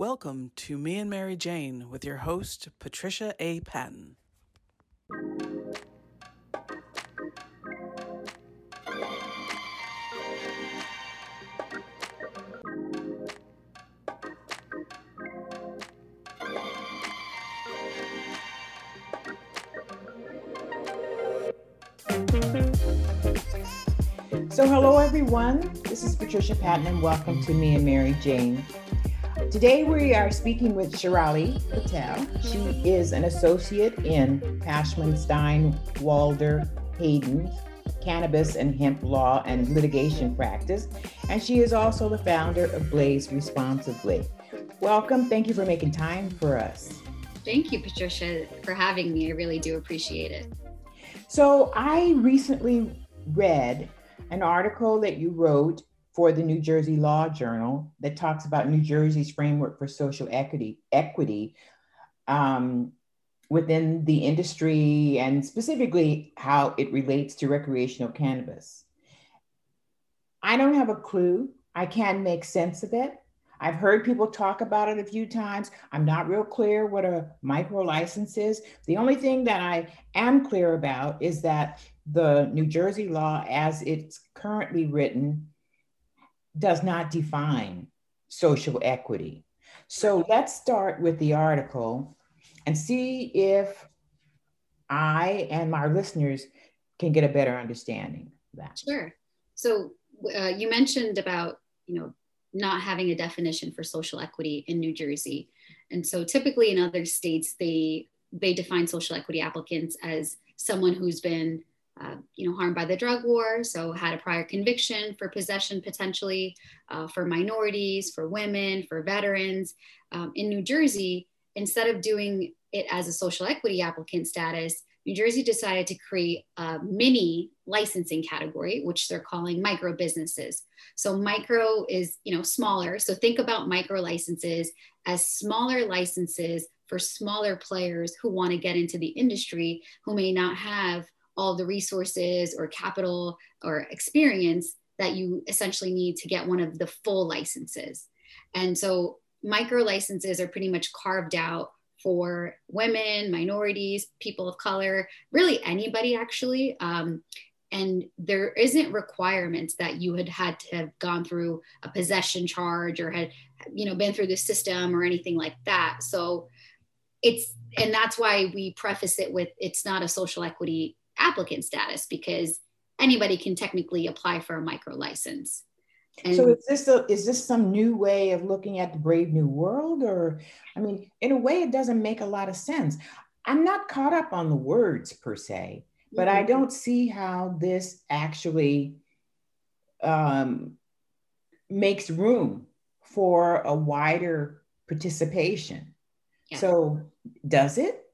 Welcome to Me and Mary Jane with your host, Patricia A. Patton. So, hello everyone. This is Patricia Patton, and welcome to Me and Mary Jane. Today we are speaking with Chirali Patel. She is an associate in Pashman Stein Walder Hayden cannabis and hemp law and litigation practice, and she is also the founder of Blaze Responsibly. Welcome. Thank you for making time for us. Thank you, Patricia, for having me. I really do appreciate it. So, I recently read an article that you wrote for the New Jersey Law Journal that talks about New Jersey's framework for social equity equity um, within the industry and specifically how it relates to recreational cannabis. I don't have a clue. I can't make sense of it. I've heard people talk about it a few times. I'm not real clear what a micro license is. The only thing that I am clear about is that the New Jersey law, as it's currently written, does not define social equity. So let's start with the article and see if I and my listeners can get a better understanding of that. Sure. So uh, you mentioned about, you know, not having a definition for social equity in New Jersey. And so typically in other states, they they define social equity applicants as someone who's been uh, you know, harmed by the drug war, so had a prior conviction for possession potentially uh, for minorities, for women, for veterans. Um, in New Jersey, instead of doing it as a social equity applicant status, New Jersey decided to create a mini licensing category, which they're calling micro businesses. So micro is, you know, smaller. So think about micro licenses as smaller licenses for smaller players who want to get into the industry who may not have all the resources or capital or experience that you essentially need to get one of the full licenses. And so micro licenses are pretty much carved out for women, minorities, people of color, really anybody actually. Um, and there isn't requirements that you had had to have gone through a possession charge or had you know been through the system or anything like that so it's and that's why we preface it with it's not a social equity applicant status because anybody can technically apply for a micro license. And so is this a, is this some new way of looking at the brave new world or I mean in a way it doesn't make a lot of sense. I'm not caught up on the words per se, but mm-hmm. I don't see how this actually um, makes room for a wider participation. Yeah. So does it?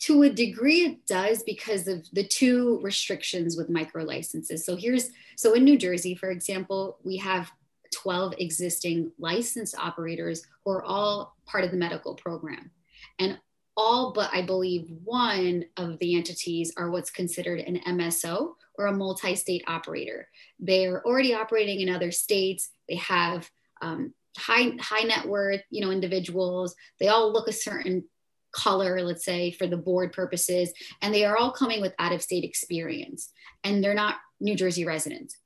To a degree it does because of the two restrictions with micro licenses. So here's so in new jersey for example we have 12 existing licensed operators who are all part of the medical program. And all but i believe one of the entities are what's considered an mso or a multi-state operator. They're already operating in other states. They have um, high high net worth you know individuals. They all look a certain color, let's say, for the board purposes, and they are all coming with out of state experience and they're not New Jersey residents.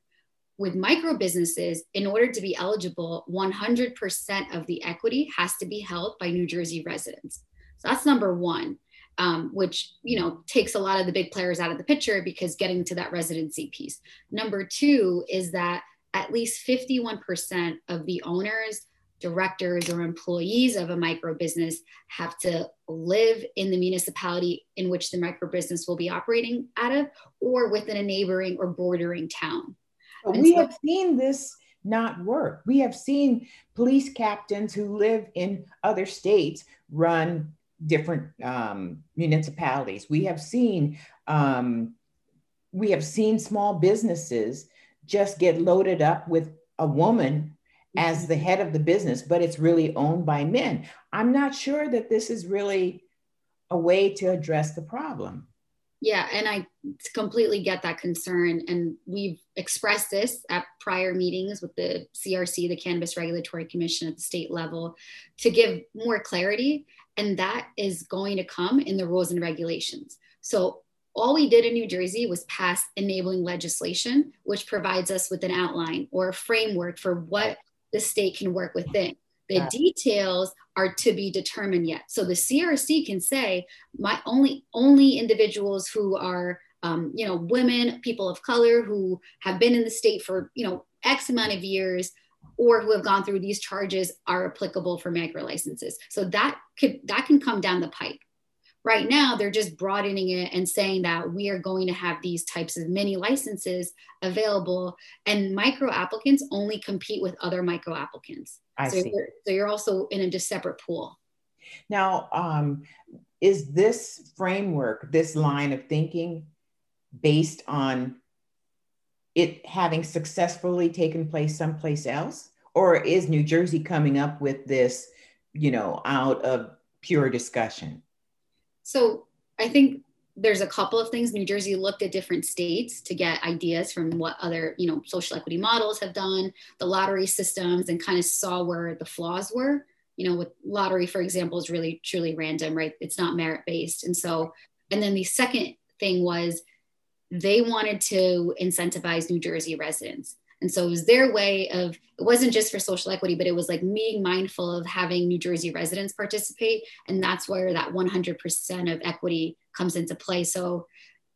With micro businesses, in order to be eligible, 100% of the equity has to be held by New Jersey residents. So that's number one, um, which you know takes a lot of the big players out of the picture because getting to that residency piece. Number two is that at least 51% of the owners directors or employees of a micro business have to live in the municipality in which the micro business will be operating out of or within a neighboring or bordering town. we so- have seen this not work. We have seen police captains who live in other states run different um, municipalities. We have seen um, we have seen small businesses just get loaded up with a woman as the head of the business, but it's really owned by men. I'm not sure that this is really a way to address the problem. Yeah, and I completely get that concern. And we've expressed this at prior meetings with the CRC, the Cannabis Regulatory Commission at the state level, to give more clarity. And that is going to come in the rules and regulations. So all we did in New Jersey was pass enabling legislation, which provides us with an outline or a framework for what the state can work within. The details are to be determined yet. So the CRC can say, my only only individuals who are um, you know women, people of color who have been in the state for you know X amount of years or who have gone through these charges are applicable for micro licenses. So that could that can come down the pipe. Right now, they're just broadening it and saying that we are going to have these types of mini licenses available, and micro applicants only compete with other micro applicants. I so, see. You're, so you're also in a just separate pool. Now, um, is this framework, this line of thinking, based on it having successfully taken place someplace else? Or is New Jersey coming up with this, you know, out of pure discussion? So I think there's a couple of things. New Jersey looked at different states to get ideas from what other, you know, social equity models have done, the lottery systems, and kind of saw where the flaws were. You know, with lottery, for example, is really truly random, right? It's not merit based. And so, and then the second thing was they wanted to incentivize New Jersey residents. And so it was their way of, it wasn't just for social equity, but it was like being mindful of having New Jersey residents participate. And that's where that 100% of equity comes into play. So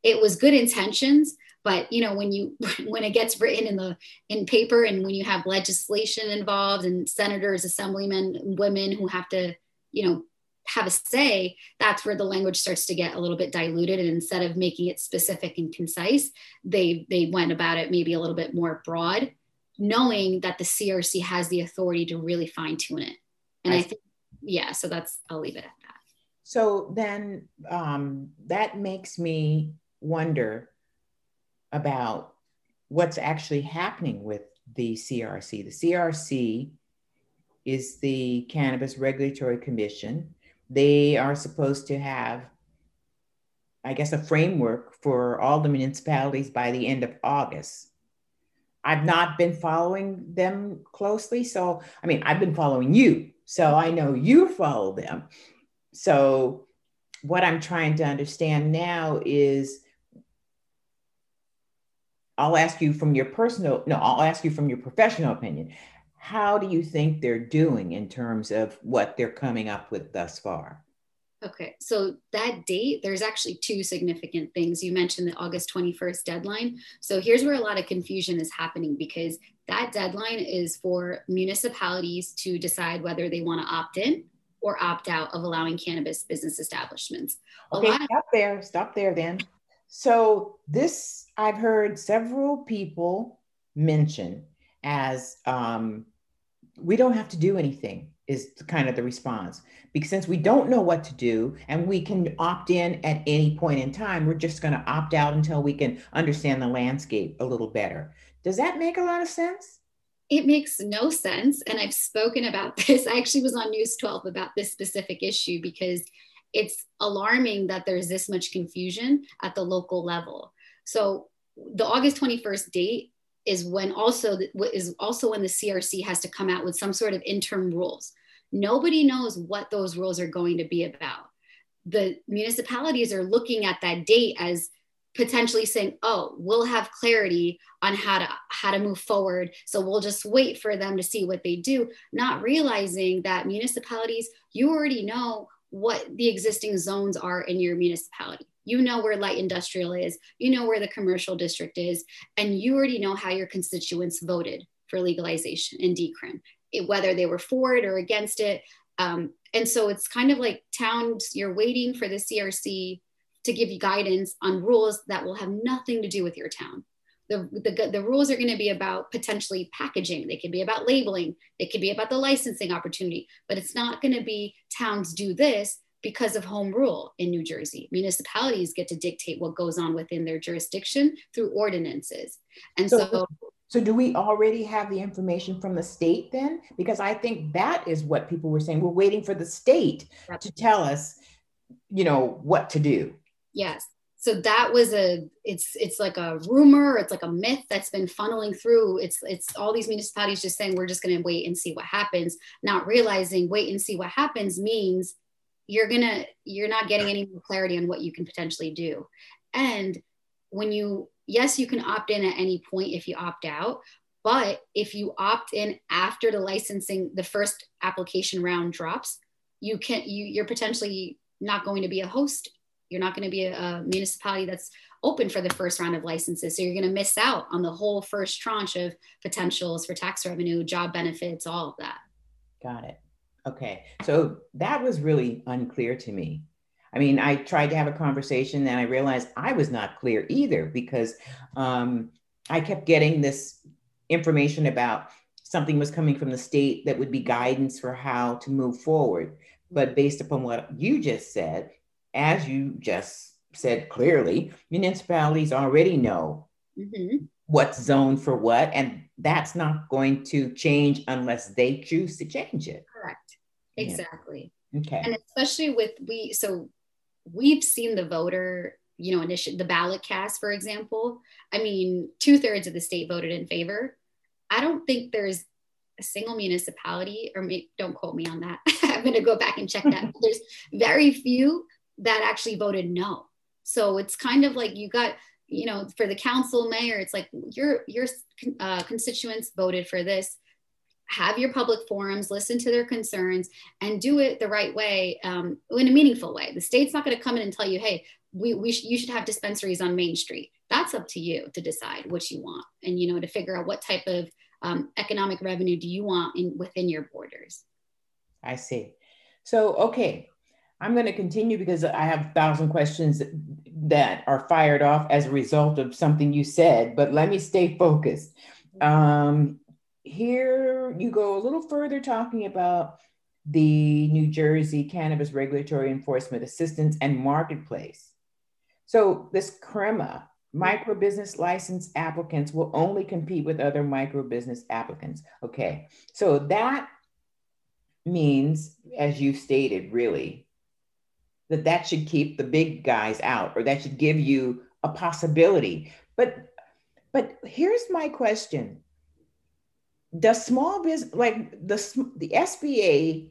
it was good intentions, but you know, when you, when it gets written in the, in paper and when you have legislation involved and senators, assemblymen, women who have to, you know, have a say, that's where the language starts to get a little bit diluted. And instead of making it specific and concise, they they went about it maybe a little bit more broad, knowing that the CRC has the authority to really fine tune it. And I, I think, yeah, so that's I'll leave it at that. So then um, that makes me wonder about what's actually happening with the CRC. The CRC is the Cannabis Regulatory Commission they are supposed to have, I guess, a framework for all the municipalities by the end of August. I've not been following them closely. So, I mean, I've been following you. So I know you follow them. So, what I'm trying to understand now is I'll ask you from your personal, no, I'll ask you from your professional opinion how do you think they're doing in terms of what they're coming up with thus far? Okay, so that date, there's actually two significant things. You mentioned the August 21st deadline. So here's where a lot of confusion is happening because that deadline is for municipalities to decide whether they want to opt in or opt out of allowing cannabis business establishments. okay, of- stop there, stop there then. So this, I've heard several people mention as um, we don't have to do anything is kind of the response. Because since we don't know what to do and we can opt in at any point in time we're just going to opt out until we can understand the landscape a little better. Does that make a lot of sense? It makes no sense and i've spoken about this. I actually was on news 12 about this specific issue because it's alarming that there's this much confusion at the local level. So the august 21st date is when also is also when the CRC has to come out with some sort of interim rules. Nobody knows what those rules are going to be about. The municipalities are looking at that date as potentially saying, "Oh, we'll have clarity on how to how to move forward, so we'll just wait for them to see what they do," not realizing that municipalities you already know what the existing zones are in your municipality you know where light industrial is, you know where the commercial district is, and you already know how your constituents voted for legalization and decrim, it, whether they were for it or against it. Um, and so it's kind of like towns, you're waiting for the CRC to give you guidance on rules that will have nothing to do with your town. The, the, the, rules are going to be about potentially packaging. They could be about labeling. They could be about the licensing opportunity, but it's not going to be towns do this because of home rule in New Jersey. Municipalities get to dictate what goes on within their jurisdiction through ordinances. And so, so, so do we already have the information from the state then? Because I think that is what people were saying. We're waiting for the state to tell us, you know, what to do. Yes. so that was a it's it's like a rumor it's like a myth that's been funneling through it's it's all these municipalities just saying we're just going to wait and see what happens not realizing wait and see what happens means you're gonna you're not getting any more clarity on what you can potentially do. And when you yes you can opt in at any point if you opt out but if you opt in after the licensing the first application round drops you can you you're potentially not going to be a host. You're not going to be a, a, municipality that's open for the first round of licenses. So you're going to miss out on the whole first tranche of potentials for tax revenue job benefits all of that. Got it okay so that was really unclear to me i mean i tried to have a conversation and i realized i was not clear either because um, i kept getting this information about something was coming from the state that would be guidance for how to move forward but based upon what you just said as you just said clearly, municipalities already know mm-hmm. what's zoned for what, and that's not going to change unless they choose to change it. Exactly. Yeah. Okay. And especially with we, so we've seen the voter, you know, initiative, the ballot cast, for example. I mean, two thirds of the state voted in favor. I don't think there's a single municipality, or may, don't quote me on that. I'm going to go back and check that. there's very few that actually voted no. So it's kind of like you got, you know, for the council mayor, it's like your your uh, constituents voted for this. Have your public forums, listen to their concerns, and do it the right way um, in a meaningful way. The state's not going to come in and tell you, "Hey, we, we sh- you should have dispensaries on Main Street." That's up to you to decide what you want, and you know to figure out what type of um, economic revenue do you want in within your borders. I see. So okay, I'm going to continue because I have a thousand questions that are fired off as a result of something you said, but let me stay focused. Um, here you go a little further talking about the New Jersey Cannabis Regulatory Enforcement Assistance and Marketplace. So, this CREAMMA, micro business license applicants will only compete with other micro business applicants. Okay, so that means, as you stated, really, that that should keep the big guys out or that should give you a possibility but but here's my question does small business like the the SBA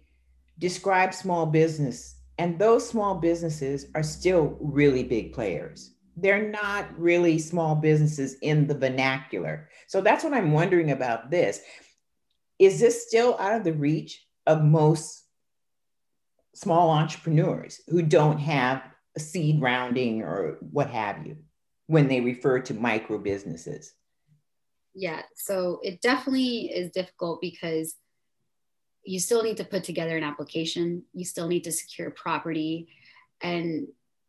describes small business and those small businesses are still really big players. They're not really small businesses in the vernacular. So that's what i'm wondering about this. Is this still out of the reach of most small entrepreneurs who don't have a seed rounding or what have you when they refer to micro businesses? Yeah, so it definitely is difficult because you still need to put together an application, you still need to secure property and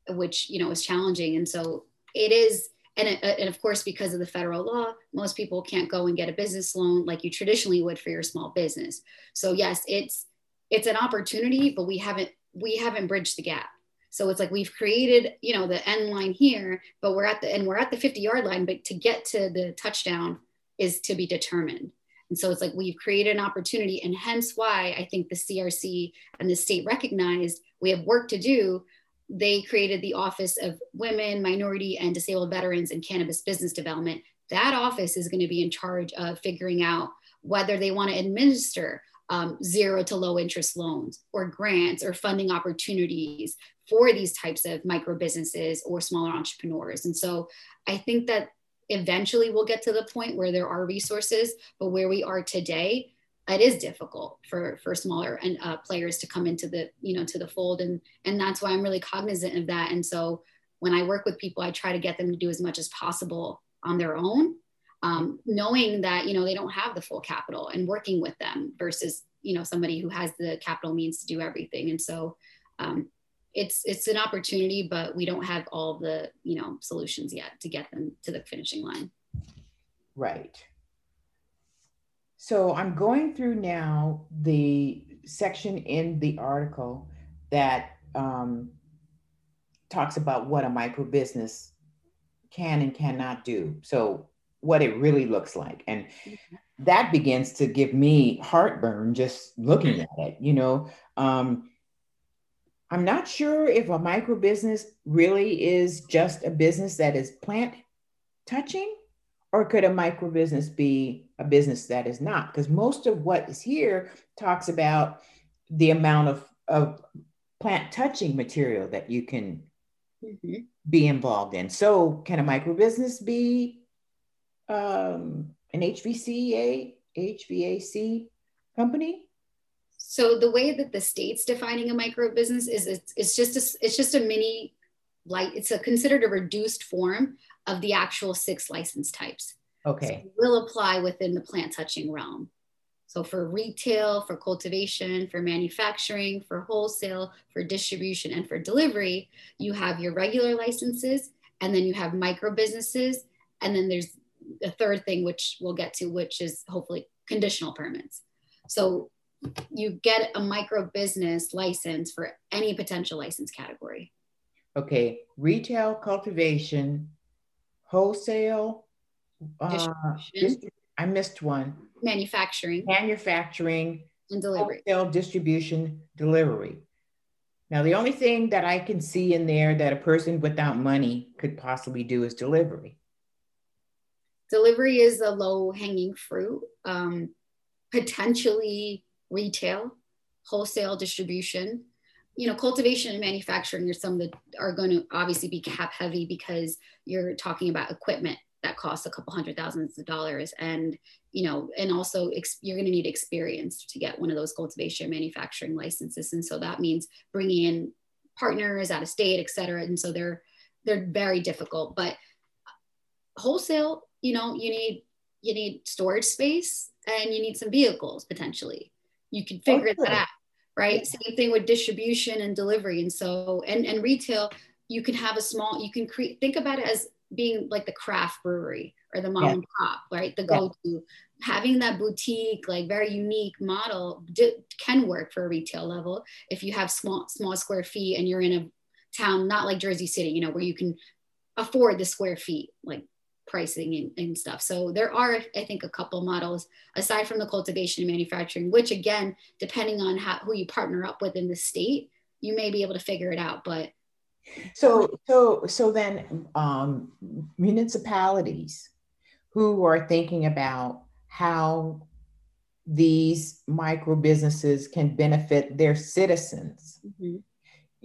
which you know is challenging and so it is and, it, and of course because of the federal law most people can't go and get a business loan like you traditionally would for your small business so yes it's it's an opportunity, but we haven't we haven't bridged the gap. So it's like we've created, you know, the end line here, but we're at the and we're at the 50 yard line, but to get to the touchdown is to be determined. And so it's like we've created an opportunity, and hence why I think the CRC and the state recognized we have work to do. They created the Office of Women, Minority, and Disabled Veterans and Cannabis Business Development. That office is going to be in charge of figuring out whether they want to administer um, zero to low interest loans or grants or funding opportunities for these types of micro businesses or smaller entrepreneurs. And so I think that eventually we'll get to the point where there are resources, but where we are today, it is difficult for for smaller and uh, players to come into the you know to the fold, and and that's why I'm really cognizant of that. And so when I work with people, I try to get them to do as much as possible on their own um, knowing that you know they don't have the full capital and working with them versus you know somebody who has the capital means to do everything and so um, it's it's an opportunity but we don't have all the you know solutions yet to get them to the finishing line. Right. So i'm going through now the section in the article that um, talks about what a micro business can and cannot do. So what it really looks like. And that begins to give me heartburn just looking at it, you know. Um, I'm not sure if a micro business really is just a business that is plant touching, or could a micro business be a business that is not? Because most of what is here talks about the amount of, of plant touching material that you can mm-hmm. be involved in. So, can a micro business be um, an HVCA, HVAC company? So the way that the state's defining a micro business is it's, it's just a, it's just a mini like it's a considered a reduced form of the actual six license types. Okay. So will apply within the plant touching realm. So for retail, for cultivation, for manufacturing, for wholesale, for distribution, and for delivery, you have your regular licenses, and then you have micro businesses, and then there's a third thing which we'll get to, which is hopefully conditional permits. So you get a micro business license for any potential license category. Okay, retail, cultivation, wholesale, uh, I missed one. Manufacturing. Manufacturing. And delivery. Wholesale, distribution, delivery. Now, the only thing that I can see in there that a person without money could possibly do is delivery. Delivery is a low hanging fruit. Um, potentially retail, wholesale distribution. You know, cultivation and manufacturing are some that are going to obviously be cap heavy because you're talking about equipment that costs a couple hundred thousands of dollars. And you know and also ex- you're going to need experience to get one of those cultivation manufacturing licenses. And so that means bringing in partners out of state et cetera. And so they're they're very difficult. But wholesale you know you need you need storage space and you need some vehicles potentially you can figure that out right yeah. same thing with distribution and delivery and so and and retail you can have a small you can create think about it as being like the craft brewery or the mom yeah. and pop right the yeah. go-to having that boutique like very unique model can work for a retail level if you have small small square feet and you're in a town not like jersey city you know where you can afford the square feet like pricing and, and, stuff. So there are, I think, a couple models aside from the cultivation and manufacturing, which again, depending on how, who you partner up with in the state, you may be able to figure it out. But so, so, so then um, municipalities who are thinking about how these micro businesses can benefit their citizens. Mm-hmm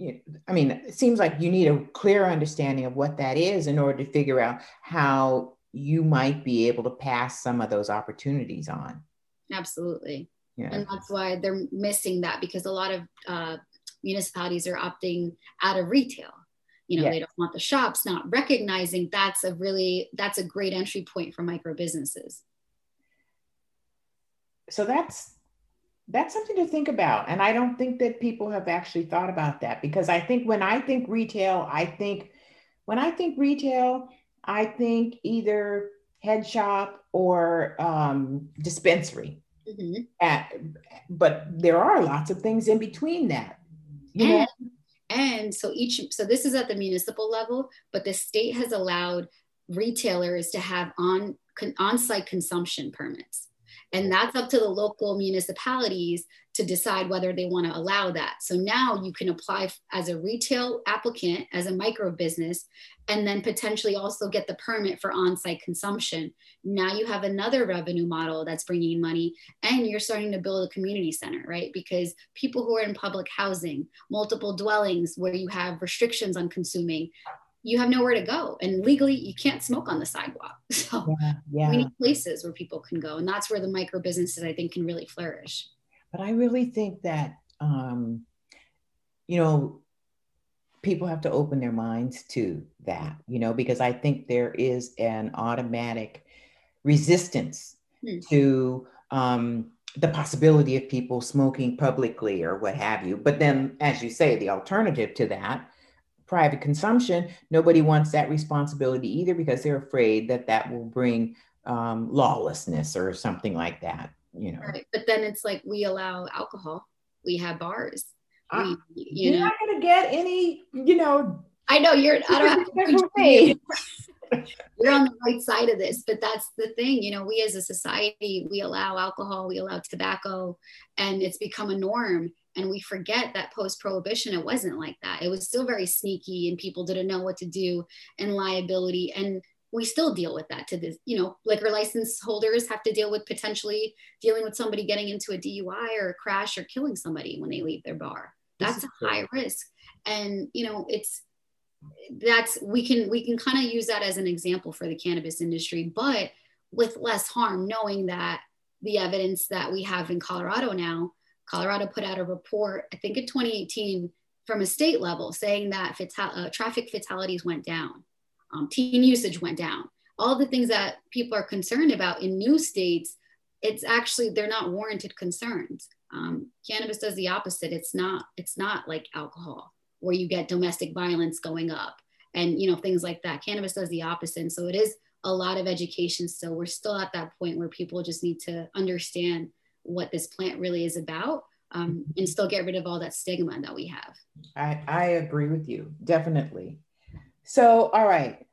I mean, it seems like you need a clear understanding of what that is in order to figure out how you might be able to pass some of those opportunities on. Absolutely. Yeah. And that's why they're missing that because a lot of uh, municipalities are opting out of retail. You know, yes. they don't want the shops, not recognizing that's a really, that's a great entry point for micro businesses. So that's that's something to think about. And I don't think that people have actually thought about that because I think when I think retail, I think when I think retail, I think either head shop or um, dispensary. Mm-hmm. At, but there are lots of things in between that. You and, know? and so each, so this is at the municipal level, but the state has allowed retailers to have on on-site consumption permits. And that's up to the local municipalities to decide whether they want to allow that. So now you can apply as a retail applicant, as a micro business, and then potentially also get the permit for on site consumption. Now you have another revenue model that's bringing money, and you're starting to build a community center, right? Because people who are in public housing, multiple dwellings where you have restrictions on consuming, you have nowhere to go and legally you can't smoke on the sidewalk so yeah, yeah. we need places where people can go and that's where the micro businesses i think can really flourish but i really think that um, you know people have to open their minds to that you know because i think there is an automatic resistance hmm. to um, the possibility of people smoking publicly or what have you but then as you say the alternative to that private consumption, nobody wants that responsibility either because they're afraid that that will bring um, lawlessness or something like that. You know. Right. But then it's like we allow alcohol. We have bars. Uh, we, you are know. not going to get any. You know. I know you're. I don't have to you're on the right side of this but that's the thing you know we as a society we allow alcohol we allow tobacco and it's become a norm And we forget that post prohibition, it wasn't like that. It was still very sneaky and people didn't know what to do and liability. And we still deal with that to this, you know, liquor license holders have to deal with potentially dealing with somebody getting into a DUI or a crash or killing somebody when they leave their bar. That's a high risk. And, you know, it's, that's we can we can kind of use that as an example for the cannabis industry but with less harm knowing that the evidence that we have in colorado now colorado put out a report i think in 2018 from a state level saying that uh, traffic fatalities went down um, teen usage went down. All the things that people are concerned about in new states it's actually they're not warranted concerns. Um, cannabis does the opposite. It's not it's not like alcohol where you get domestic violence going up and you know things like that. Cannabis does the opposite. And so it is a lot of education still. We're still at that point where people just need to understand what this plant really is about um, and still get rid of all that stigma that we have. I, I agree with you definitely. So all right.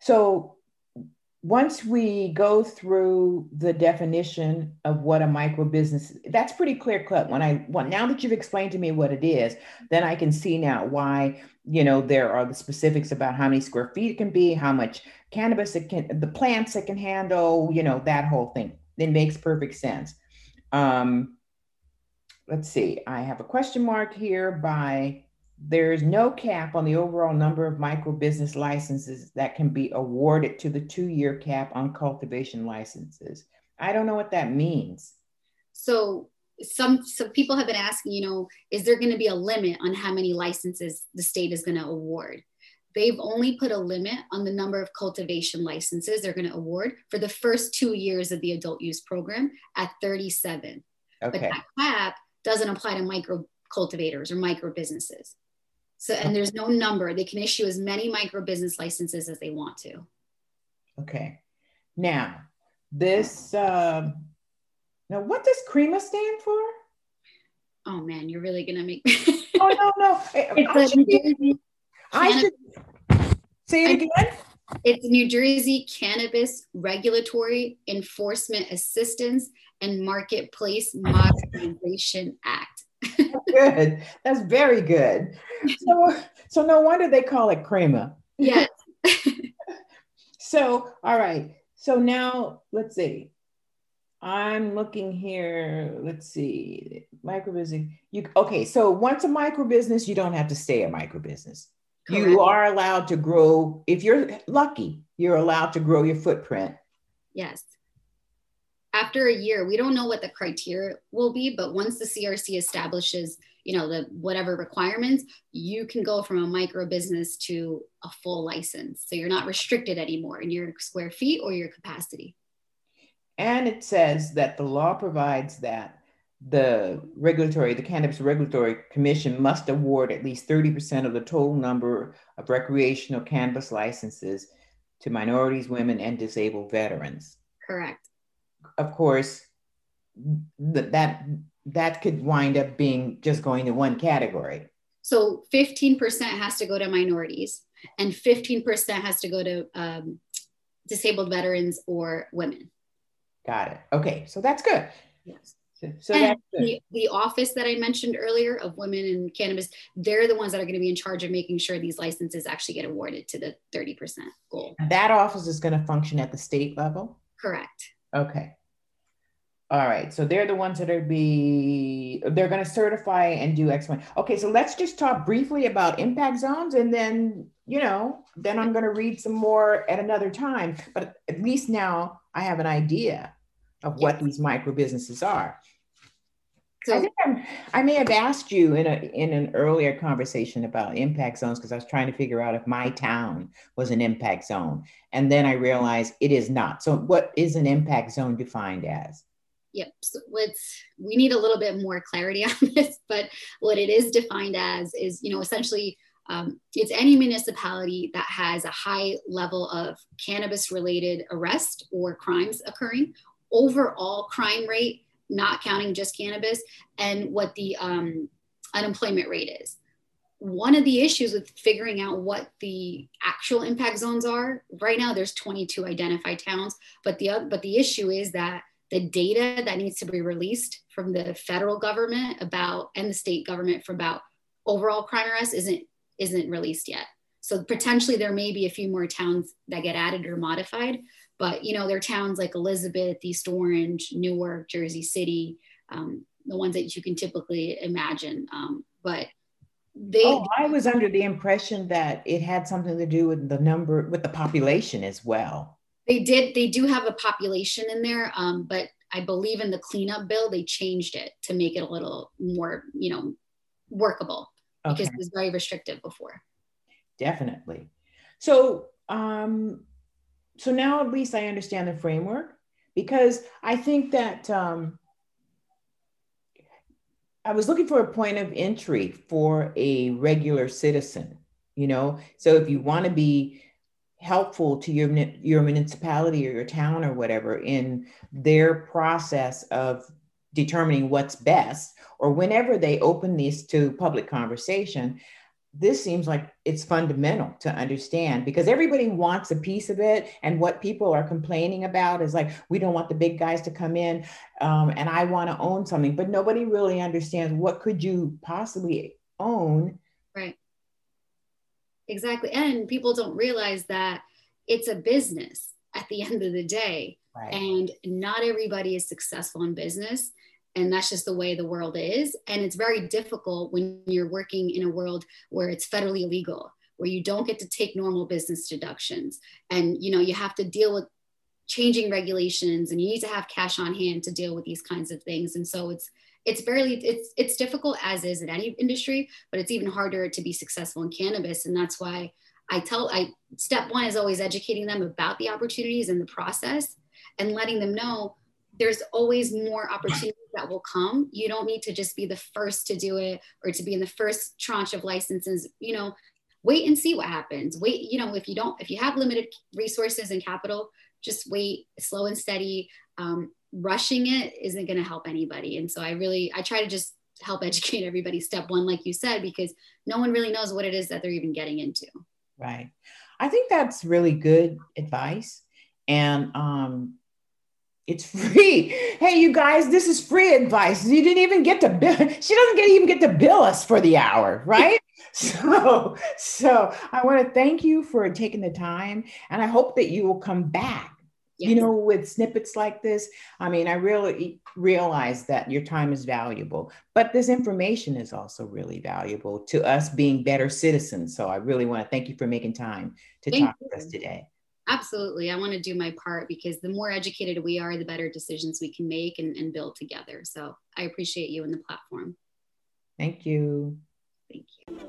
So once we go through the definition of what a micro business that's pretty clear cut. When i well, now that you've explained to me what it is then i can see now why you know there are the specifics about how many square feet it can be how much cannabis it can the plants it can handle you know that whole thing. It makes perfect sense um let's see i have a question mark here by there is no cap on the overall number of micro business licenses that can be awarded to the two year cap on cultivation licenses. I don't know what that means. So some some people have been asking, you know, is there going to be a limit on how many licenses the state is going to award? They've only put a limit on the number of cultivation licenses they're going to award for the first two years of the adult use program at 37. Okay. But that cap doesn't apply to micro cultivators or micro businesses. So, and there's no number. They can issue as many micro business licenses as they want to. Okay. Now, this, uh, now what does CREAMMA stand for? Oh man, you're really going to make Oh, no, no. I, should, be, I should say it again. It's New Jersey Cannabis Regulatory Enforcement Assistance and Marketplace Modernization Act good. That's very good. So, so no wonder they call it CREAMMA. Yes. so, all right. So now let's see. I'm looking here. Let's see. Micro business. You okay? So once a micro business, you don't have to stay a micro business. Correct. You are allowed to grow. If you're lucky, you're allowed to grow your footprint. Yes after a year, we don't know what the criteria will be, but once the CRC establishes, you know, the whatever requirements, you can go from a micro business to a full license. So you're not restricted anymore in your square feet or your capacity. And it says that the law provides that the regulatory, the Cannabis Regulatory Commission must award at least 30% of the total number of recreational cannabis licenses to minorities, women, and disabled veterans. Correct of course, th- that that could wind up being just going to one category. So 15% has to go to minorities, and 15% has to go to um, disabled veterans or women. Got it. Okay, so that's good. Yes. So, that's the, the office that I mentioned earlier of women in cannabis, they're the ones that are going to be in charge of making sure these licenses actually get awarded to the 30% goal. That office is going to function at the state level? Correct. Okay. All right. So they're the ones that are be they're going to certify and do X one. Okay. So let's just talk briefly about impact zones, and then you know, then I'm going to read some more at another time. But at least now I have an idea of what these micro businesses are. So I think I'm, i may have asked you in a in an earlier conversation about impact zones because I was trying to figure out if my town was an impact zone, and then I realized it is not. So, what is an impact zone defined as? Yep. So let's we need a little bit more clarity on this, but what it is defined as is, you know, essentially um, it's any municipality that has a high level of cannabis related arrest or crimes occurring, overall crime rate not counting just cannabis, and what the um, unemployment rate is. One of the issues with figuring out what the actual impact zones are right now, there's 22 identified towns, but the but the issue is that the data that needs to be released from the federal government about and the state government for about overall crime arrests isn't isn't released yet. So potentially there may be a few more towns that get added or modified, but you know there are towns like Elizabeth, East Orange, Newark, Jersey City, um, the ones that you can typically imagine. Um, but they, oh, I was under the impression that it had something to do with the number with the population as well. They did. They do have a population in there, um, but I believe in the cleanup bill they changed it to make it a little more, you know, workable okay. because it was very restrictive before. Definitely. So, um, so now at least I understand the framework because I think that um, I was looking for a point of entry for a regular citizen. You know, so if you want to be helpful to your, your municipality or your town or whatever in their process of determining what's best or whenever they open these to public conversation this seems like it's fundamental to understand because everybody wants a piece of it and what people are complaining about is like we don't want the big guys to come in um, and i want to own something but nobody really understands what could you possibly own right Exactly. And people don't realize that it's a business at the end of the day. Right. And not everybody is successful in business. And that's just the way the world is. And it's very difficult when you're working in a world where it's federally illegal, where you don't get to take normal business deductions. And you know, you have to deal with changing regulations and you need to have cash on hand to deal with these kinds of things. And so it's it's barely it's it's difficult as is in any industry but it's even harder to be successful in cannabis and that's why i tell i step one is always educating them about the opportunities and the process and letting them know there's always more opportunities that will come you don't need to just be the first to do it or to be in the first tranche of licenses you know wait and see what happens wait you know if you don't if you have limited resources and capital just wait slow and steady um, rushing it isn't going to help anybody. And so I really, I try to just help educate everybody step one, like you said, because no one really knows what it is that they're even getting into. Right. I think that's really good advice. And um, it's free. Hey, you guys, this is free advice. You didn't even get to bill. She doesn't get, even get to bill us for the hour, right? so, so I want to thank you for taking the time, and I hope that you will come back Yes. You know, with snippets like this, I mean, I really realize that your time is valuable, but this information is also really valuable to us being better citizens. So I really want to thank you for making time to thank talk you. with us today. Absolutely. I want to do my part because the more educated we are, the better decisions we can make and, and build together. So I appreciate you and the platform. Thank you. Thank you.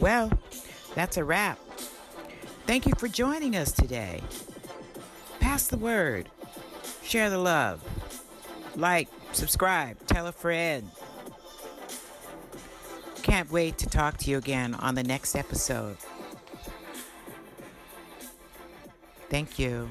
Well, that's a wrap. Thank you for joining us today. Pass the word, share the love, like, subscribe, tell a friend. Can't wait to talk to you again on the next episode. Thank you.